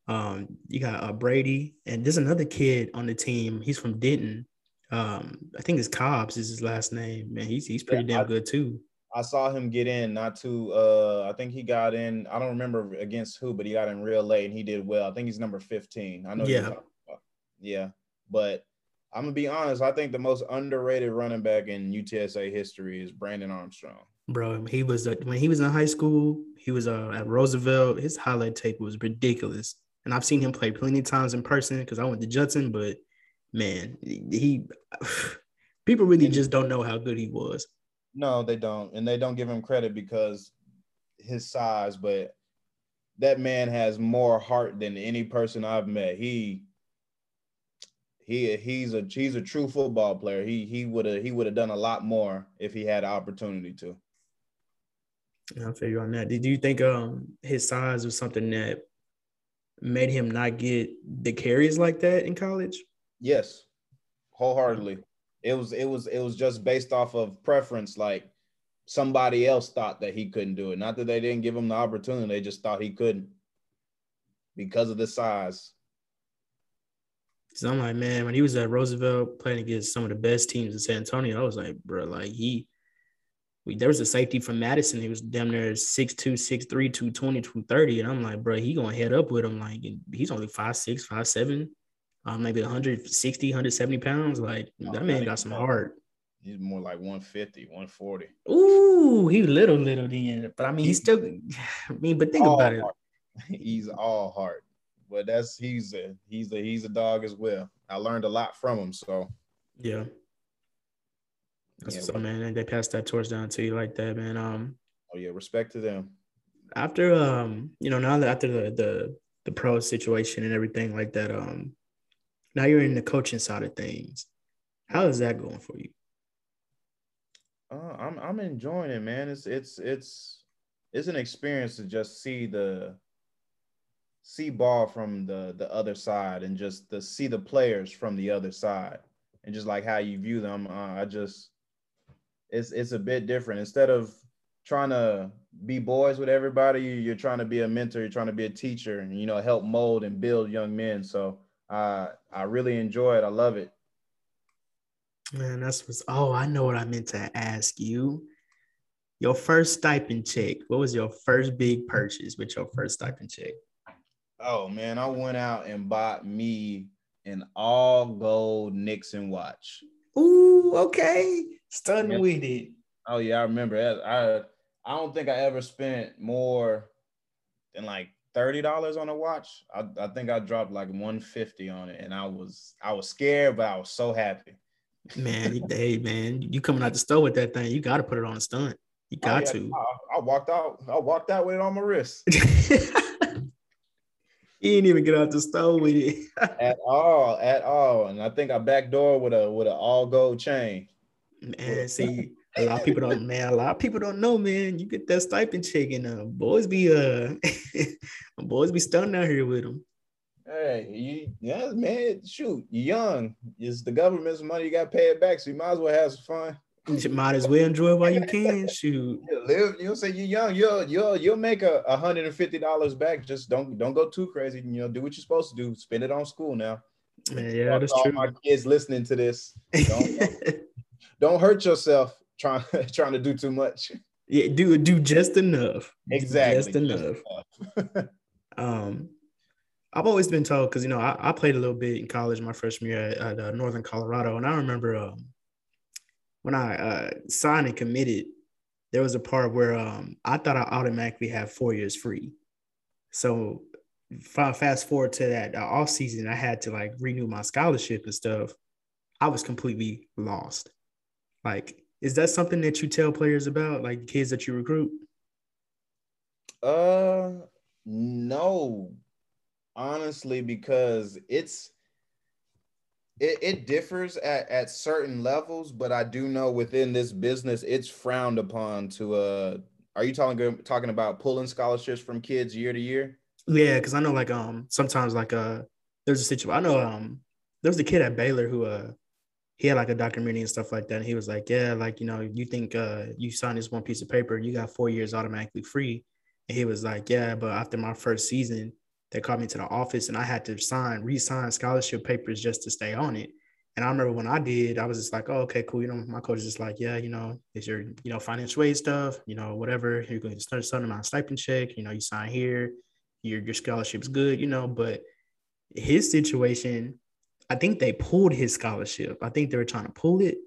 Um, you got uh, Brady, and there's another kid on the team. He's from Denton. Um, I think it's Cobbs is his last name. Man, he's he's pretty yeah, damn I, good too. I saw him get in not too uh I think he got in, I don't remember against who, but he got in real late and he did well. I think he's number 15. I know yeah. Yeah. But I'm gonna be honest, I think the most underrated running back in UTSA history is Brandon Armstrong. Bro, he was uh, when he was in high school, he was uh, at Roosevelt. His highlight tape was ridiculous. And I've seen him play plenty of times in person because I went to Judson, but man, he [SIGHS] people really just don't know how good he was. No, they don't, and they don't give him credit because his size. But that man has more heart than any person I've met. He he he's a he's a true football player. He he would have he would have done a lot more if he had the opportunity to. I feel you on that. Did you think um his size was something that made him not get the carries like that in college? Yes, wholeheartedly. It was it was it was just based off of preference. Like somebody else thought that he couldn't do it. Not that they didn't give him the opportunity, they just thought he couldn't because of the size. So I'm like, man, when he was at Roosevelt playing against some of the best teams in San Antonio, I was like, bro, like he we, there was a safety from Madison. He was damn near 6'2, 6'3, 220, 230. And I'm like, bro, he gonna head up with him. Like he's only 5'6, 5'7, um, maybe 160, 170 pounds. Like that man got some heart. He's more like 150, 140. Ooh, he little, little then. But I mean, he's still [SIGHS] I mean, but think about heart. it. [LAUGHS] He's all heart. But that's he's a he's a he's a dog as well. I learned a lot from him. So yeah. That's yeah, up, man. And they passed that torch down to you like that, man. Um oh yeah, respect to them. After um, you know, now that after the the the pro situation and everything like that, um, now you're in the coaching side of things. How is that going for you? Uh, I'm I'm enjoying it, man. It's it's it's it's an experience to just see the see ball from the the other side and just to see the players from the other side and just like how you view them. Uh, I just it's it's a bit different. Instead of trying to be boys with everybody, you're trying to be a mentor. You're trying to be a teacher, and you know help mold and build young men. So uh, I really enjoy it. I love it. Man, that's what's. Oh, I know what I meant to ask you. Your first stipend check. What was your first big purchase with your first stipend check? Oh man, I went out and bought me an all gold Nixon watch. Ooh, okay. Stunning yeah. with it. Oh yeah, I remember. I I don't think I ever spent more than like thirty dollars on a watch. I, I think I dropped like one fifty on it, and I was I was scared, but I was so happy. Man, [LAUGHS] hey man, you coming out the store with that thing? You got to put it on a stunt. You oh, got oh, yeah. to. I, I, walked out. I walked out with it on my wrist. [LAUGHS] He didn't even get out the store with it [LAUGHS] at all, at all. And I think I backdoor with a with an all gold chain. Man, see, a lot of people don't, man. A lot of people don't know, man. You get that stipend check, and uh, boys be uh, [LAUGHS] boys be stunning out here with them. Hey, you, yeah, man. Shoot, you're young. It's the government's money. You got to pay it back, so you might as well have some fun. You might as well enjoy it while you can. [LAUGHS] Shoot. You live, you know, say you're young, you'll you'll you'll make a hundred and fifty dollars back. Just don't don't go too crazy. You know, do what you're supposed to do. Spend it on school now. Man, yeah, that's all true. My kids listening to this, [LAUGHS] don't, don't hurt yourself trying [LAUGHS] trying to do too much. Yeah, do do just enough. Exactly, just enough. Just enough. [LAUGHS] um, I've always been told because you know I, I, played a little bit in college my freshman year at, at uh, Northern Colorado, and I remember um, when I uh, signed and committed, there was a part where um, I thought I automatically had four years free. So fast forward to that uh, off season, I had to like renew my scholarship and stuff. I was completely lost. Like, is that something that you tell players about, like kids that you recruit? Uh, no, honestly, because it's it, it differs at, at certain levels, but I do know within this business, it's frowned upon to uh are you talking talking about pulling scholarships from kids year to year? Yeah, because I know like um sometimes like uh there's a situation I know um there was a kid at Baylor who uh he had like a documentary and stuff like that. And he was like, Yeah, like you know, you think uh you sign this one piece of paper, you got four years automatically free. And he was like, Yeah, but after my first season, they called me to the office and I had to sign, re-sign scholarship papers just to stay on it. And I remember when I did, I was just like, oh, okay, cool. You know, my coach is just like, yeah, you know, it's your, you know, financial aid stuff, you know, whatever. You're going to start certain amount stipend check, you know, you sign here, your, your scholarship's good, you know, but his situation, I think they pulled his scholarship. I think they were trying to pull it.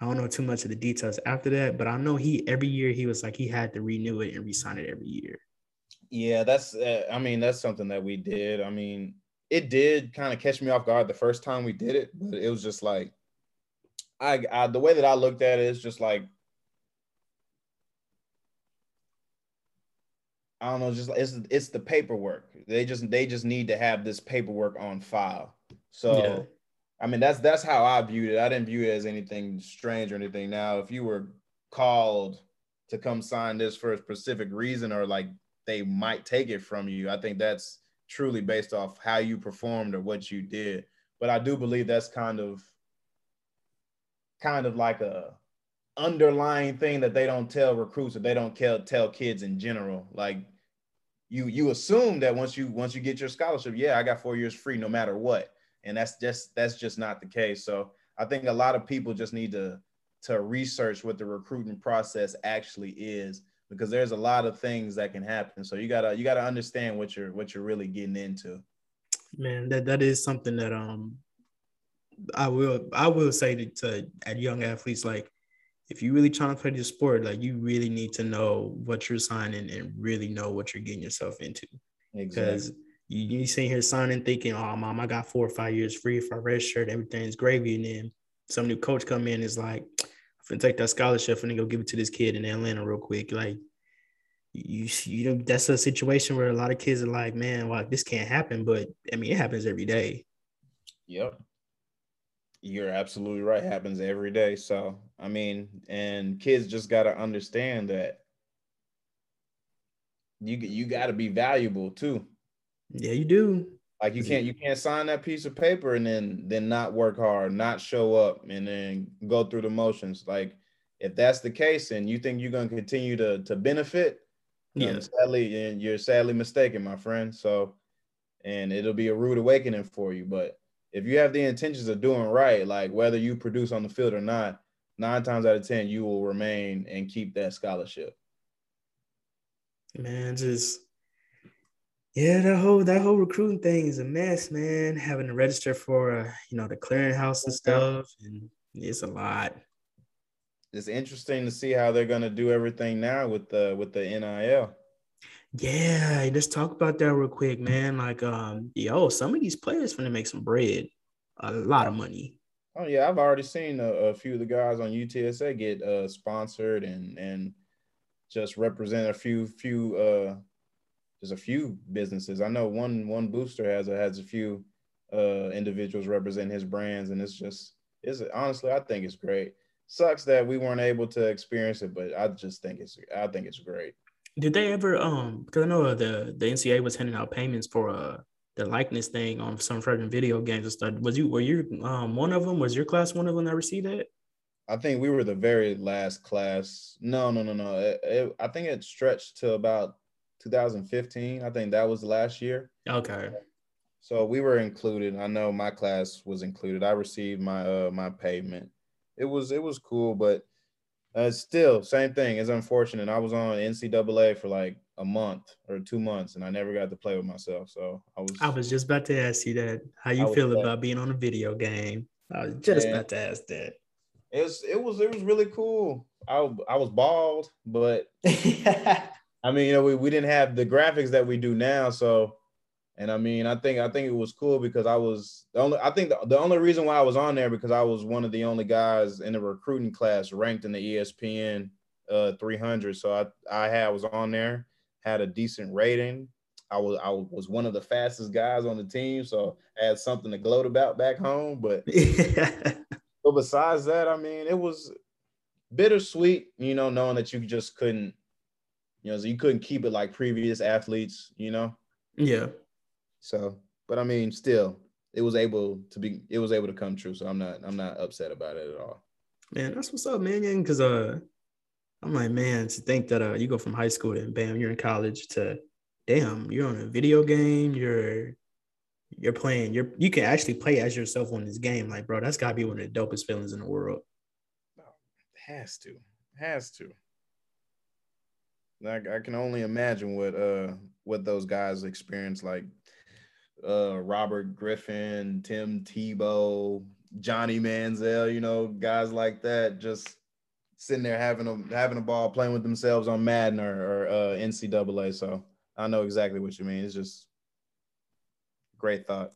I don't know too much of the details after that, but I know he every year he was like he had to renew it and resign it every year. Yeah, that's uh, I mean that's something that we did. I mean, it did kind of catch me off guard the first time we did it, but it was just like I, I the way that I looked at it is just like I don't know, just it's it's the paperwork. They just they just need to have this paperwork on file. So yeah. I mean that's that's how I viewed it. I didn't view it as anything strange or anything. Now, if you were called to come sign this for a specific reason or like they might take it from you, I think that's truly based off how you performed or what you did. But I do believe that's kind of kind of like a underlying thing that they don't tell recruits or they don't tell tell kids in general. Like you you assume that once you once you get your scholarship, yeah, I got four years free no matter what, and that's just that's just not the case. So I think a lot of people just need to to research what the recruiting process actually is because there's a lot of things that can happen. So you gotta you gotta understand what you're what you're really getting into. Man, that that is something that um I will I will say to, to at young athletes like if you're really trying to play the sport, like you really need to know what you're signing and really know what you're getting yourself into. Exactly. Because you, you sitting here signing thinking, oh mom, I got four or five years free for a red shirt, everything's gravy. And then some new coach come in is like, I'm gonna take that scholarship and then go give it to this kid in Atlanta real quick. Like you you know, that's a situation where a lot of kids are like, man, well, this can't happen. But I mean, it happens every day. Yep. You're absolutely right. Happens every day. So, I mean, and kids just got to understand that you you got to be valuable too. Yeah, you do. Like you can't you can't sign that piece of paper and then then not work hard, not show up, and then go through the motions. Like if that's the case, and you think you're gonna continue to to benefit, yeah. Um, sadly, and you're sadly mistaken, my friend. So, and it'll be a rude awakening for you. But if you have the intentions of doing right, like whether you produce on the field or not, nine times out of ten you will remain and keep that scholarship. Man, just yeah, that whole that whole recruiting thing is a mess, man. Having to register for uh, you know the clearinghouse and stuff, and it's a lot. It's interesting to see how they're gonna do everything now with the with the NIL. Yeah, let's talk about that real quick, man. Like, um, yo, some of these players gonna make some bread, a lot of money. Oh yeah, I've already seen a, a few of the guys on UTSA get uh, sponsored and and just represent a few few uh just a few businesses. I know one one booster has a has a few uh individuals represent his brands, and it's just it's honestly I think it's great. Sucks that we weren't able to experience it, but I just think it's I think it's great. Did they ever um because I know the the NCAA was handing out payments for uh the likeness thing on some certain video games and stuff. Was you were you um one of them? Was your class one of them that received that? I think we were the very last class. No, no, no, no. It, it, I think it stretched to about 2015. I think that was last year. Okay. So we were included. I know my class was included. I received my uh my payment. It was it was cool, but uh, still, same thing. It's unfortunate. I was on NCAA for like a month or two months, and I never got to play with myself. So I was. I was just about to ask you that. How you feel about being on a video game? I was just about to ask that. It was. It was. It was really cool. I I was bald, but [LAUGHS] I mean, you know, we, we didn't have the graphics that we do now, so and I mean, I think I think it was cool because I was the only I think the, the only reason why I was on there because I was one of the only guys in the recruiting class ranked in the ESPN uh 300. So I I had was on there, had a decent rating. I was I was one of the fastest guys on the team, so I had something to gloat about back home. But [LAUGHS] but besides that, I mean, it was bittersweet, you know, knowing that you just couldn't, you know, so you couldn't keep it like previous athletes, you know. Yeah. So, but I mean, still, it was able to be, it was able to come true. So I'm not, I'm not upset about it at all. Man, that's what's up, man. Because uh, I'm like, man, to think that uh, you go from high school and bam, you're in college to, damn, you're on a video game. You're, you're playing. You're, you can actually play as yourself on this game. Like, bro, that's gotta be one of the dopest feelings in the world. It has to, has to. Like, I can only imagine what uh what those guys experience like uh, Robert Griffin, Tim Tebow, Johnny Manziel, you know, guys like that, just sitting there having a having a ball, playing with themselves on Madden or, or uh, NCAA. So I know exactly what you mean. It's just great thought.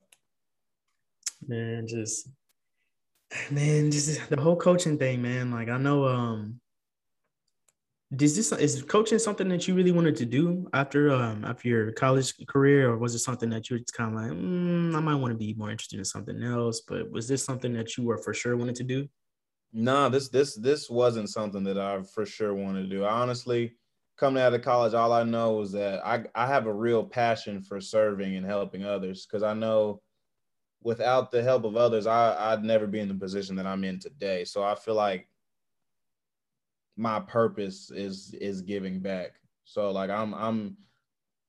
Man, just man, just the whole coaching thing, man. Like I know, um, Is this is coaching something that you really wanted to do after um after your college career, or was it something that you were just kind of like, mm, I might want to be more interested in something else? But was this something that you were for sure wanted to do? No, this this this wasn't something that I for sure wanted to do. I honestly, coming out of college, all I know is that I I have a real passion for serving and helping others because I know without the help of others, I I'd never be in the position that I'm in today. So I feel like my purpose is is giving back. So like I'm I'm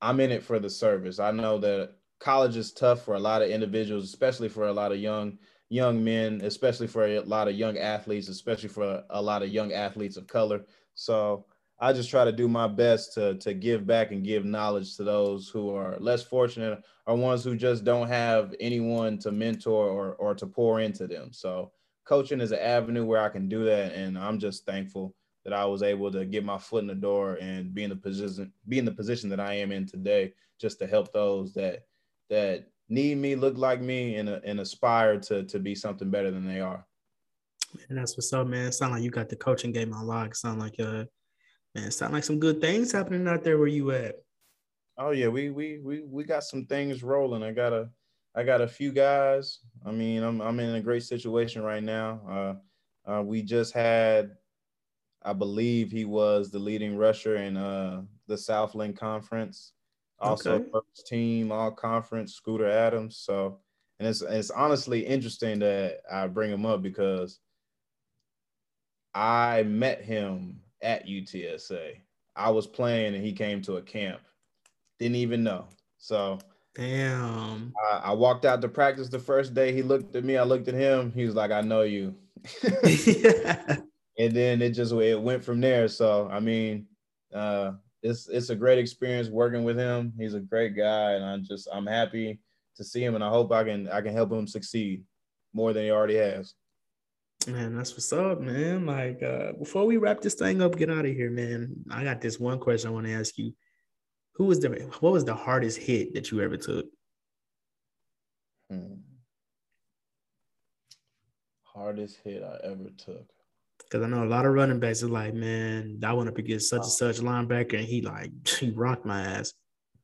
I'm in it for the service. I know that college is tough for a lot of individuals, especially for a lot of young young men, especially for a lot of young athletes, especially for a lot of young athletes of color. So I just try to do my best to to give back and give knowledge to those who are less fortunate or ones who just don't have anyone to mentor or or to pour into them. So coaching is an avenue where I can do that, and I'm just thankful that I was able to get my foot in the door and be in the position be in the position that I am in today, just to help those that that need me, look like me, and, and aspire to to be something better than they are. And that's what's up, man. Sound like you got the coaching game on lock. Sound like uh, man, sound like some good things happening out there where you at. Oh yeah, we we we we got some things rolling. I got a I got a few guys. I mean, I'm I'm in a great situation right now. Uh, uh, we just had, I believe he was the leading rusher in uh, the Southland Conference also okay. first team all conference Scooter Adams. So and it's it's honestly interesting that I bring him up because I met him at UTSA. I was playing and he came to a camp. Didn't even know. So damn. I, I walked out to practice the first day. He looked at me. I looked at him. He was like, "I know you." [LAUGHS] [LAUGHS] [LAUGHS] and then it just it went from there. So I mean, uh, it's it's a great experience working with him. He's a great guy, and I'm just I'm happy to see him, and I hope I can I can help him succeed more than he already has. Man, that's what's up, man. Like uh, before we wrap this thing up, get out of here, man. I got this one question I want to ask you. Who was the what was the hardest hit that you ever took? Hmm. Hardest hit I ever took. Because I know a lot of running backs are like, man, I want to get such and such linebacker, and he like [LAUGHS] he rocked my ass.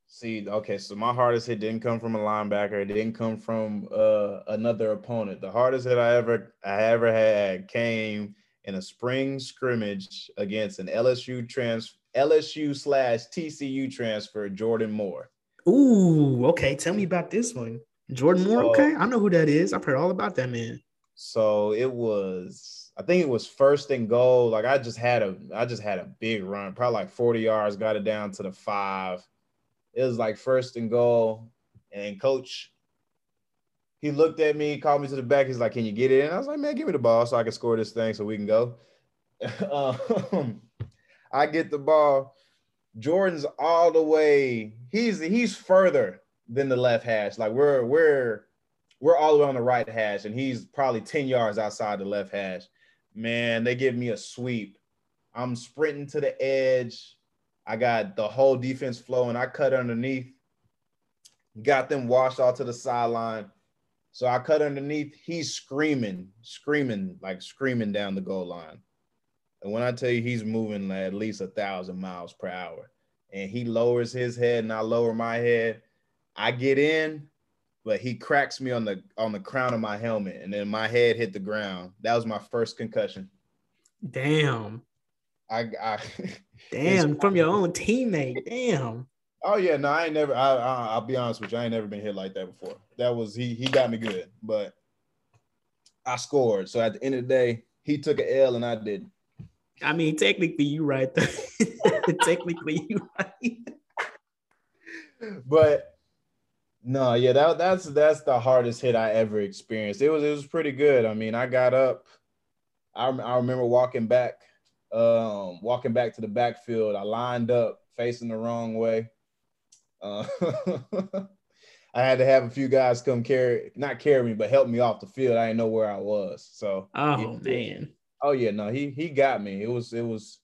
See, okay, so my hardest hit didn't come from a linebacker. It didn't come from uh, another opponent. The hardest hit I ever I ever had came in a spring scrimmage against an LSU trans LSU slash TCU transfer, Jordan Moore. Ooh, okay. Tell me about this one. Jordan Moore. So, okay, I know who that is. I've heard all about that man. So it was I think it was first and goal. Like I just had a I just had a big run, probably like 40 yards, got it down to the five. It was like first and goal. And coach, he looked at me, called me to the back. He's like, Can you get it in? I was like, Man, give me the ball so I can score this thing so we can go. [LAUGHS] um, I get the ball. Jordan's all the way, he's he's further than the left hash. Like we're we're we're all the way on the right hash, and he's probably 10 yards outside the left hash man, they give me a sweep. I'm sprinting to the edge. I got the whole defense flowing. I cut underneath, got them washed out to the sideline. So I cut underneath. He's screaming, screaming, like screaming down the goal line. And when I tell you he's moving like at least a thousand miles per hour, and he lowers his head and I lower my head, I get in but he cracks me on the on the crown of my helmet, and then my head hit the ground. That was my first concussion. Damn. I, I [LAUGHS] damn from your own teammate. Damn. Oh yeah, no, I ain't never. I, I will be honest with you, I ain't never been hit like that before. That was he. He got me good, but I scored. So at the end of the day, he took an L and I didn't. I mean, technically, you right. [LAUGHS] technically, you right. but no, yeah, that that's that's the hardest hit I ever experienced. It was it was pretty good. I mean, I got up. I I remember walking back, um, walking back to the backfield. I lined up facing the wrong way. Uh, [LAUGHS] I had to have a few guys come carry, not carry me, but help me off the field. I didn't know where I was. So, oh man, oh yeah, no, he he got me. It was it was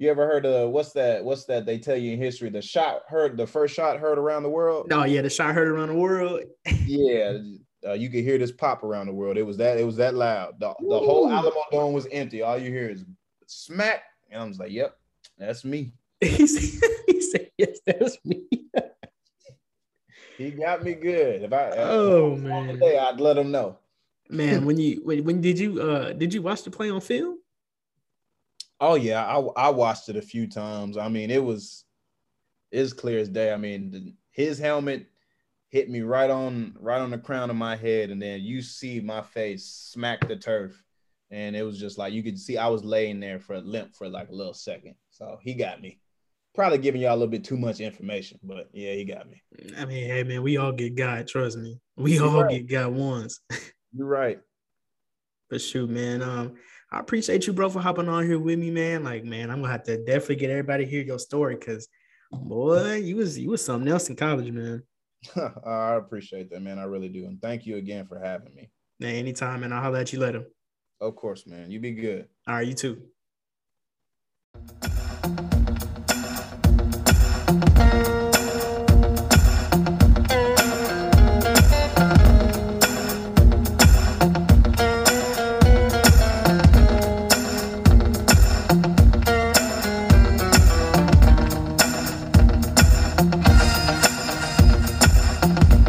you ever heard of what's that? What's that they tell you in history? The shot heard, the first shot heard around the world. No, yeah, the shot heard around the world. [LAUGHS] yeah, uh, you could hear this pop around the world. It was that. It was that loud. The, the whole Alamodome was empty. All you hear is smack, And I was like, "Yep, that's me." [LAUGHS] he, said, "Yes, that's me." he got me good. If I oh if man, today, I'd let him know. man, [LAUGHS] when you when, when did you uh did you watch the play on film? Oh yeah, I I watched it a few times. I mean, it was it's clear as day. I mean, the, his helmet hit me right on right on the crown of my head, and then you see my face smack the turf, and it was just like you could see I was laying there for a limp for like a little second. So he got me. Probably giving y'all a little bit too much information, but yeah, he got me. I mean, hey man, we all get God. Trust me, we You're all right. get God once. You're right. [LAUGHS] But shoot, man. Um, I appreciate you, bro, for hopping on here with me, man. Like, man, I'm gonna have to definitely get everybody to hear your story because, boy, you was you was something else in college, man. [LAUGHS] I appreciate that, man. I really do, and thank you again for having me. Man, anytime, and I'll holler at you later. Of course, man. You be good. All right, you too.